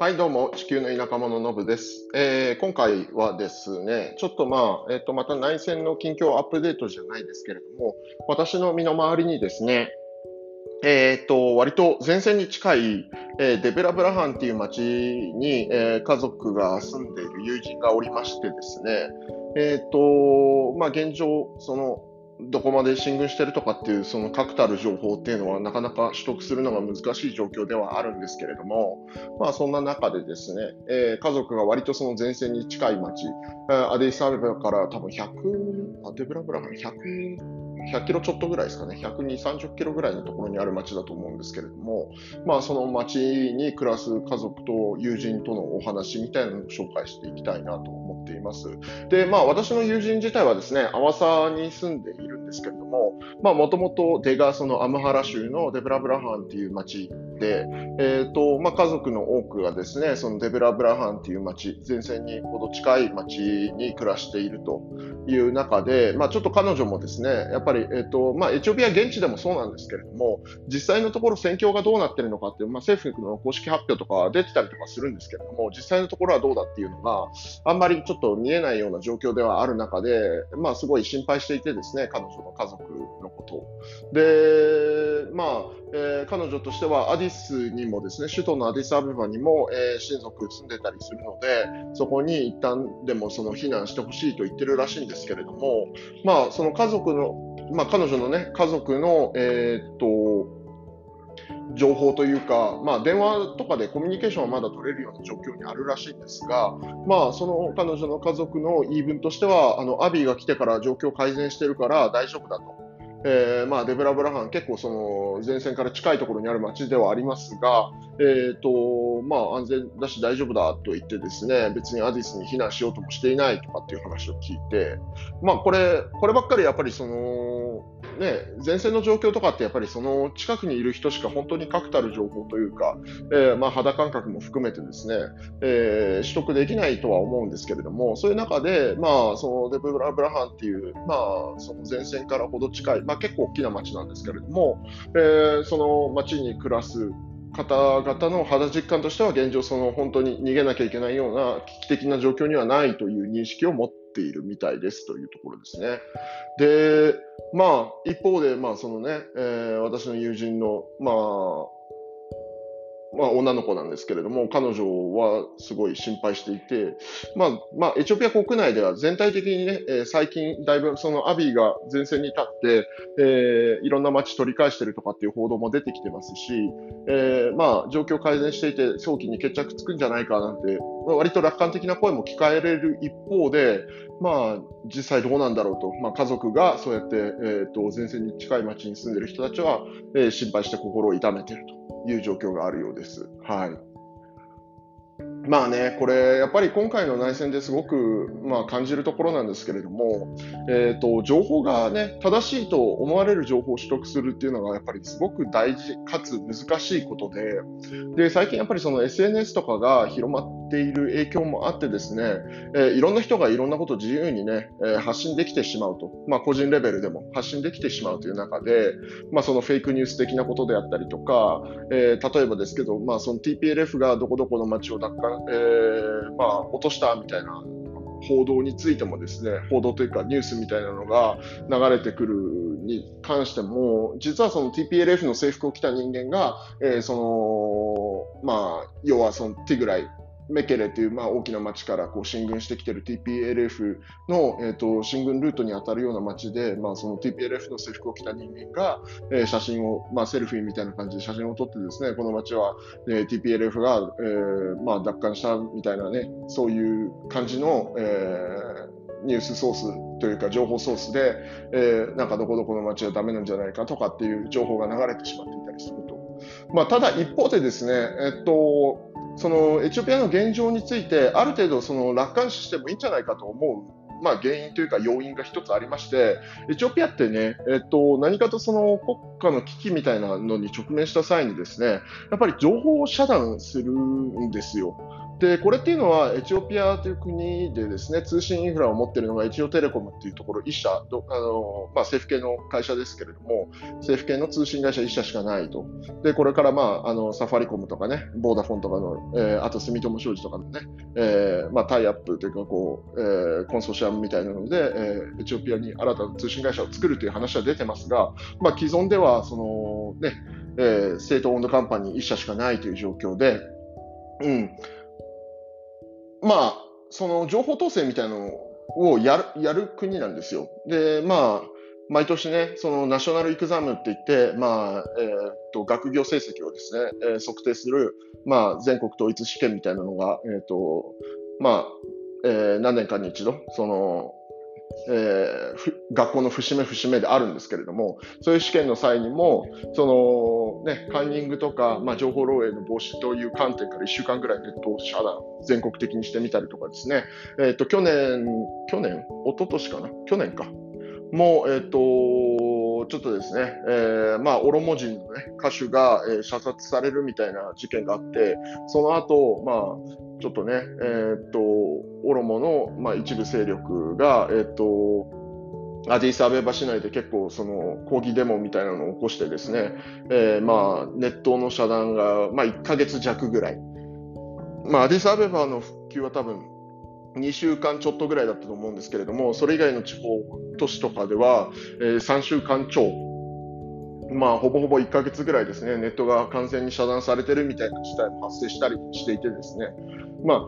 はい、どうも、地球の田舎者のぶです。えー、今回はですね、ちょっとまあ、えっ、ー、と、また内戦の近況アップデートじゃないですけれども、私の身の回りにですね、えっ、ー、と、割と前線に近い、えー、デベラブラハンっていう町に、えー、家族が住んでいる友人がおりましてですね、えっ、と、まあ現状、その、どこまで進軍してるとかっていうその確たる情報っていうのはなかなか取得するのが難しい状況ではあるんですけれども、まあそんな中でですね、えー、家族が割とその前線に近い町、アデイサルバから多分100、アデブラブラ100、100キロちょっとぐらいですかね、120、30キロぐらいのところにある町だと思うんですけれども、まあ、その町に暮らす家族と友人とのお話みたいなのを紹介していきたいなと思っています。で、まあ、私の友人自体はですね、アワサに住んでいるですけれども、もともと出がそのアムハラ州のデブラブラハンっていう町で、え、ー、と、まあ、家族の多くがですね、そのデブラブラハンっていう町、前線にほど近い町に暮らしているという中で、まあ、ちょっと彼女もですね、やっぱり、え、ー、と、まあ、エチオピア現地でもそうなんですけれども、実際のところ戦況がどうなっているのかっていう、まあ、政府の公式発表とか出てたりとかするんですけれども、実際のところはどうだっていうのがあんまりちょっと見えないような状況ではある中で、まあ、すごい心配していてですね、彼女の家族のこと。で、まあ、えー、彼女としてはアディスにもですね、首都のアディスアベバにも、えー、親族住んでたりするので、そこに一旦でもその避難してほしいと言ってるらしいんですけれども、まあ、その家族の、まあ、彼女のね、家族の、えー、っと、情報というか、まあ、電話とかでコミュニケーションはまだ取れるような状況にあるらしいんですが、まあ、その彼女の家族の言い分としては、あのアビーが来てから状況改善してるから大丈夫だと。えーまあ、デブラブラハン、結構その前線から近いところにある町ではありますが、えーとまあ、安全だし大丈夫だと言ってですね別にアディスに避難しようともしていないとかっていう話を聞いて、まあ、これこればっかりやっぱりその、ね、前線の状況とかってやっぱりその近くにいる人しか本当に確たる情報というか、えーまあ、肌感覚も含めてですね、えー、取得できないとは思うんですけれどもそういう中で、まあ、そのデブラブラハンっていう、まあ、その前線からほど近いまあ、結構大きな町なんですけれども、えー、その町に暮らす方々の肌実感としては現状、その本当に逃げなきゃいけないような危機的な状況にはないという認識を持ってているみたいですというところですね。で、まあ、一方で、まあ、そのね、えー、私の友人の、まあ、まあ、女の子なんですけれども、彼女はすごい心配していて、まあ、まあ、エチオピア国内では全体的にね、えー、最近だいぶそのアビーが前線に立って、えー、いろんな街取り返してるとかっていう報道も出てきてますし、えー、まあ、状況改善していて早期に決着つくんじゃないかなんて、割と楽観的な声も聞かれる一方で、まあ、実際どうなんだろうと、まあ、家族がそうやって、えーと、前線に近い町に住んでる人たちは、えー、心配して心を痛めてると。いう状況があるようです。はい。まあね、これ、やっぱり今回の内戦ですごく、まあ、感じるところなんですけれども、えーと、情報が、ね、正しいと思われる情報を取得するっていうのがやっぱりすごく大事かつ難しいことでで最近やっぱりその SNS とかが広まっている影響もあってですね、えー、いろんな人がいろんなことを自由に、ね、えー、発信できてしまうと、まあ、個人レベルでも発信できてしまうという中で、まあ、そのフェイクニュース的なことであったりとか、えー、例えばですけど、まあ、その TPLF がどこどこの街を奪還、えーまあ、落としたみたいな報道についてもですね、報道というかニュースみたいなのが流れてくるに関しても、実はその TPLF の制服を着た人間が、えー、その、まあ、要はそのティグライメケレという、まあ、大きな町からこう進軍してきている TPLF の、えーと、進軍ルートに当たるような町で、まあ、その TPLF の制服を着た人間が、えー、写真を、まあ、セルフィーみたいな感じで写真を撮ってですねこの町は、えー、TPLF が、えーまあ、奪還したみたいなねそういう感じの、えー、ニュースソースというか情報ソースで、えー、なんかどこどこの町はダメなんじゃないかとかっていう情報が流れてしまっていたりすると。まあ、ただ一方でですね、えっと、そのエチオピアの現状についてある程度その楽観視してもいいんじゃないかと思うまあ、原因というか要因が1つありまして、エチオピアってね、えっと、何かとその国家の危機みたいなのに直面した際にですね、やっぱり情報を遮断するんですよ。で、これっていうのは、エチオピアという国でですね、通信インフラを持っているのがエチオテレコムっていうところ、1社、あのまあ、政府系の会社ですけれども、政府系の通信会社1社しかないと。で、これから、まあ、あのサファリコムとかね、ボーダフォンとかの、えー、あと住友商事とかのね、えーまあ、タイアップというかこう、えー、コンソーシアムみたいなので、えー、エチオピアに新たな通信会社を作るという話は出てますが、まあ、既存ではその、ねえー、政党オンドカンパニー1社しかないという状況で、うん、まあ、その情報統制みたいなのをやるやる国なんですよ。で、まあ、毎年ね、そのナショナルエクザムって言って、まあ、えー、っと、学業成績をですね、えー、測定する、まあ、全国統一試験みたいなのが、えー、っと、まあ、えー、何年かに一度、その、えー、学校の節目節目であるんですけれども、そういう試験の際にも、そのね、カンニングとか、まあ、情報漏洩の防止という観点から1週間ぐらいネット遮断、全国的にしてみたりとかですね、えっ、ー、と、去年、去年一昨年かな？去年か。もう、えっ、ー、と、ちょっとですね、えー、まあ、オロモ人のね、歌手が、えー、射殺されるみたいな事件があって、その後、まあ、ちょっとね、えー、っと、オロモの、まあ、一部勢力が、えー、っと、アディスアベバ市内で結構その抗議デモみたいなのを起こしてですね、えー、まあネットの遮断が、まあ、1ヶ月弱ぐらい。まあ、アディスアベバの復旧は多分2週間ちょっとぐらいだったと思うんですけれども、それ以外の地方都市とかでは、えー、3週間超まあ、ほぼほぼ1ヶ月ぐらいですね、ネットが完全に遮断されてるみたいな事態も発生したりしていてですね、ま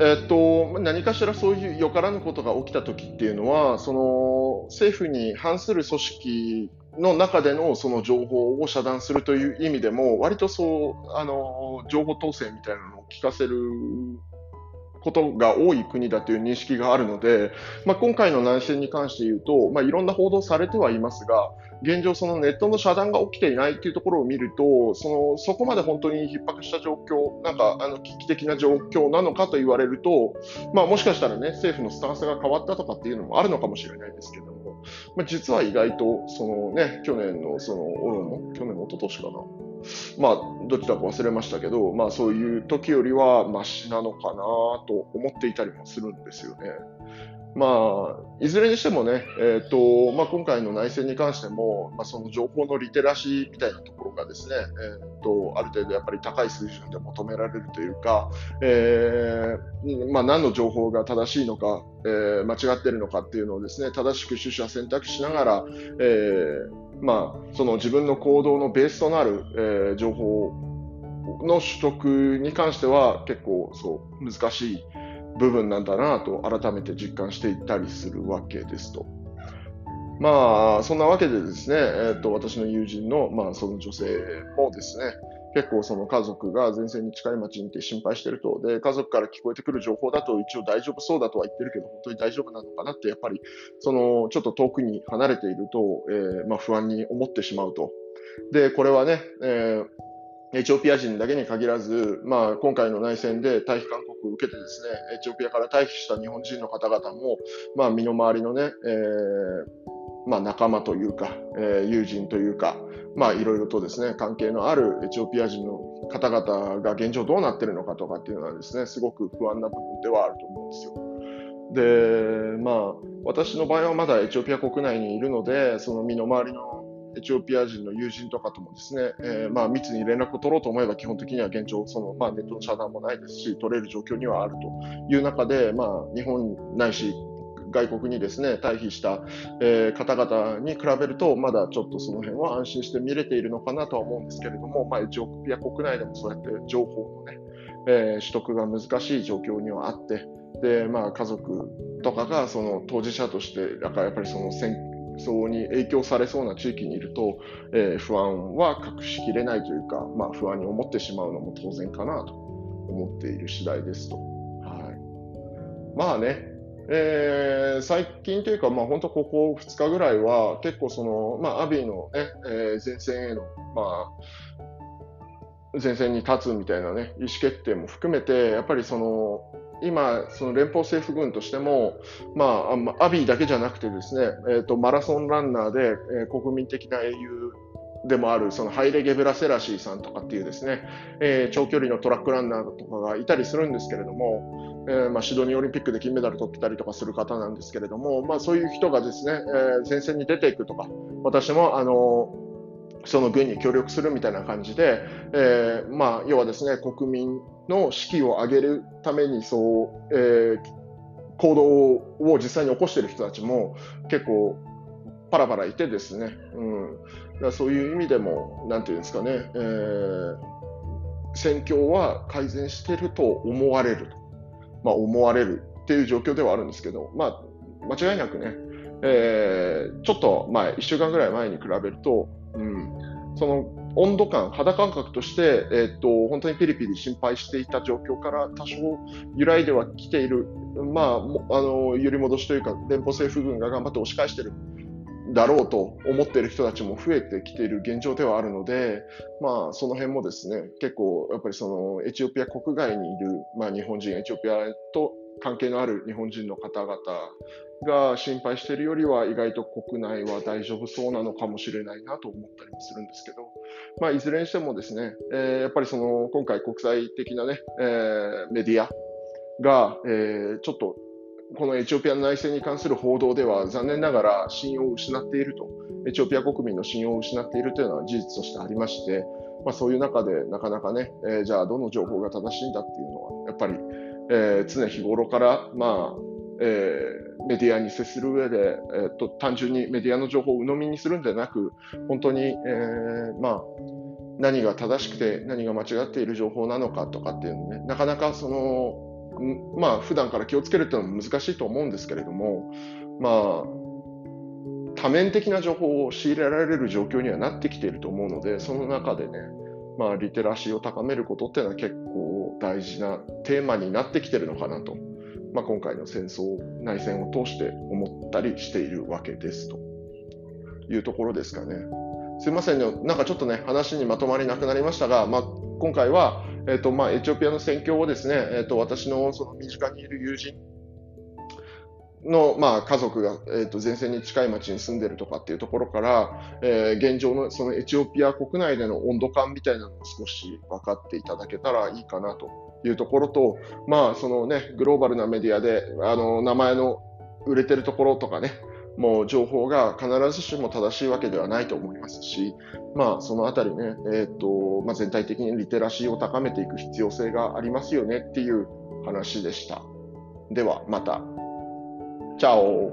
あ、えっと、何かしらそういうよからぬことが起きた時っていうのは、その政府に反する組織の中でのその情報を遮断するという意味でも、割とそう、あの、情報統制みたいなのを聞かせることが多い国だという認識があるので、まあ、今回の内戦に関して言うと、まあ、いろんな報道されてはいますが、現状、そのネットの遮断が起きていないというところを見ると、そのそこまで本当に逼迫した状況、なんかあの危機的な状況なのかと言われると、まあ、もしかしたらね、政府のスタンスが変わったとかっていうのもあるのかもしれないですけども、まあ、実は意外と、そのね、去年のそのオロモ、去年一昨年かな。まあ、どちらか忘れましたけど、まあ、そういう時よりはマシなのかなと思っていたりもするんですよね。まあ、いずれにしてもね、えーとまあ、今回の内戦に関しても、まあ、その情報のリテラシーみたいなところがですね、えーと、ある程度やっぱり高い水準で求められるというか、えーまあ、何の情報が正しいのか、えー、間違っているのかっていうのをですね正しく取捨選択しながら、えーまあ、その自分の行動のベースとなる、えー、情報の取得に関しては結構そう難しい。部分なんだなと改めて実感していったりするわけですと。まあ、そんなわけでですね、えー、と私の友人の、まあ、その女性もですね、結構その家族が前線に近い町にいて心配してると。で、家族から聞こえてくる情報だと一応大丈夫そうだとは言ってるけど、本当に大丈夫なのかなって、やっぱり、その、ちょっと遠くに離れていると、えー、まあ不安に思ってしまうと。で、これはね、えーエチオピア人だけに限らず、まあ、今回の内戦で退避勧告を受けてですね、エチオピアから退避した日本人の方々も、まあ、身の回りのね、えー、まあ、仲間というか、えー、友人というか、まあ、いろいろとですね、関係のあるエチオピア人の方々が現状どうなっているのかとかっていうのはですね、すごく不安な部分ではあると思うんですよ。で、まあ、私の場合はまだエチオピア国内にいるので、その身の回りのエチオピア人の友人とかともですね、えー、まあ密に連絡を取ろうと思えば基本的には現状、そのまあ、ネットの遮断もないですし、取れる状況にはあるという中で、まあ、日本ないし外国にですね退避した、えー、方々に比べると、まだちょっとその辺は安心して見れているのかなとは思うんですけれども、まあ、エチオピア国内でもそうやって情報のね、えー、取得が難しい状況にはあって、でまあ、家族とかがその当事者として、だからやっぱりその戦争に影響されそうな地域にいると、えー、不安は隠しきれないというか、まあ、不安に思ってしまうのも当然かなと思っている次第ですと。はい、まあね、えー、最近というか、まあ、本当ここ2日ぐらいは結構その、まあ、アビーのね、えー、前線への、まあ、前線に立つみたいなね、意思決定も含めて、やっぱりその、今、その連邦政府軍としても、まあ、アビーだけじゃなくてですね、えーと、マラソンランナーで、えー、国民的な英雄でもあるそのハイレ・ゲブラセラシーさんとかっていうですね、えー、長距離のトラックランナーとかがいたりするんですけれども、えー、まあ、シドニーオリンピックで金メダル取ってたりとかする方なんですけれども、まあ、そういう人がですね、えー、前線に出ていくとか、私もあのその軍に協力するみたいな感じで、え、まあ、要はですね、国民の士気を上げるためにそう、え、行動を実際に起こしている人たちも結構パラパラいてですね、うん、そういう意味でも、なんていうんですかね、えー、戦況は改善してると思われると、まあ、思われるっていう状況ではあるんですけど、まあ、間違いなくね、えー、ちょっと前、1週間ぐらい前に比べると、うん、その温度感、肌感覚として、えー、っと本当にピリピリ心配していた状況から多少揺らいではきている、まあ、あの揺り戻しというか、連邦政府軍が頑張って押し返している。だろうと思っている人たちも増えてきている現状ではあるので、まあ、その辺もですね、結構やっぱりそのエチオピア国外にいる、まあ、日本人、エチオピアと関係のある日本人の方々が心配しているよりは意外と国内は大丈夫そうなのかもしれないなと思ったりもするんですけど、まあ、いずれにしてもですね、えー、やっぱりその今回国際的なね、えー、メディアが、えー、ちょっとこのエチオピアの内政に関する報道では残念ながら信用を失っていると、エチオピア国民の信用を失っているというのは事実としてありまして、まあ、そういう中でなかなかね、えー、じゃあどの情報が正しいんだっていうのは、やっぱり、えー、常日頃から、まあえー、メディアに接する上で、えーと、単純にメディアの情報を鵜呑みにするんじゃなく、本当に、えー、まあ、何が正しくて何が間違っている情報なのかとかっていうのね、なかなかそのまあ普段から気をつけるっていうのも難しいと思うんですけれども、まあ、多面的な情報を仕入れられる状況にはなってきていると思うので、その中でね、まあ、リテラシーを高めることっていうのは結構大事なテーマになってきてるのかなと、まあ、今回の戦争、内戦を通して思ったりしているわけですというところですかね。すいませんね、なんかちょっとね、話にまとまりなくなりましたが、まあ、今回は、えーとまあ、エチオピアの戦況をですね、えーと、私のその身近にいる友人の、まあ、家族が、えーと、前線に近い町に住んでるとかっていうところから、えー、現状のそのエチオピア国内での温度感みたいなのを少し分かっていただけたらいいかなというところと、まあそのね、グローバルなメディアであの名前の売れてるところとかね、もう情報が必ずしも正しいわけではないと思いますし、まあ、そのあたりね、えーとまあ、全体的にリテラシーを高めていく必要性がありますよねっていう話でした。では、また。チャオ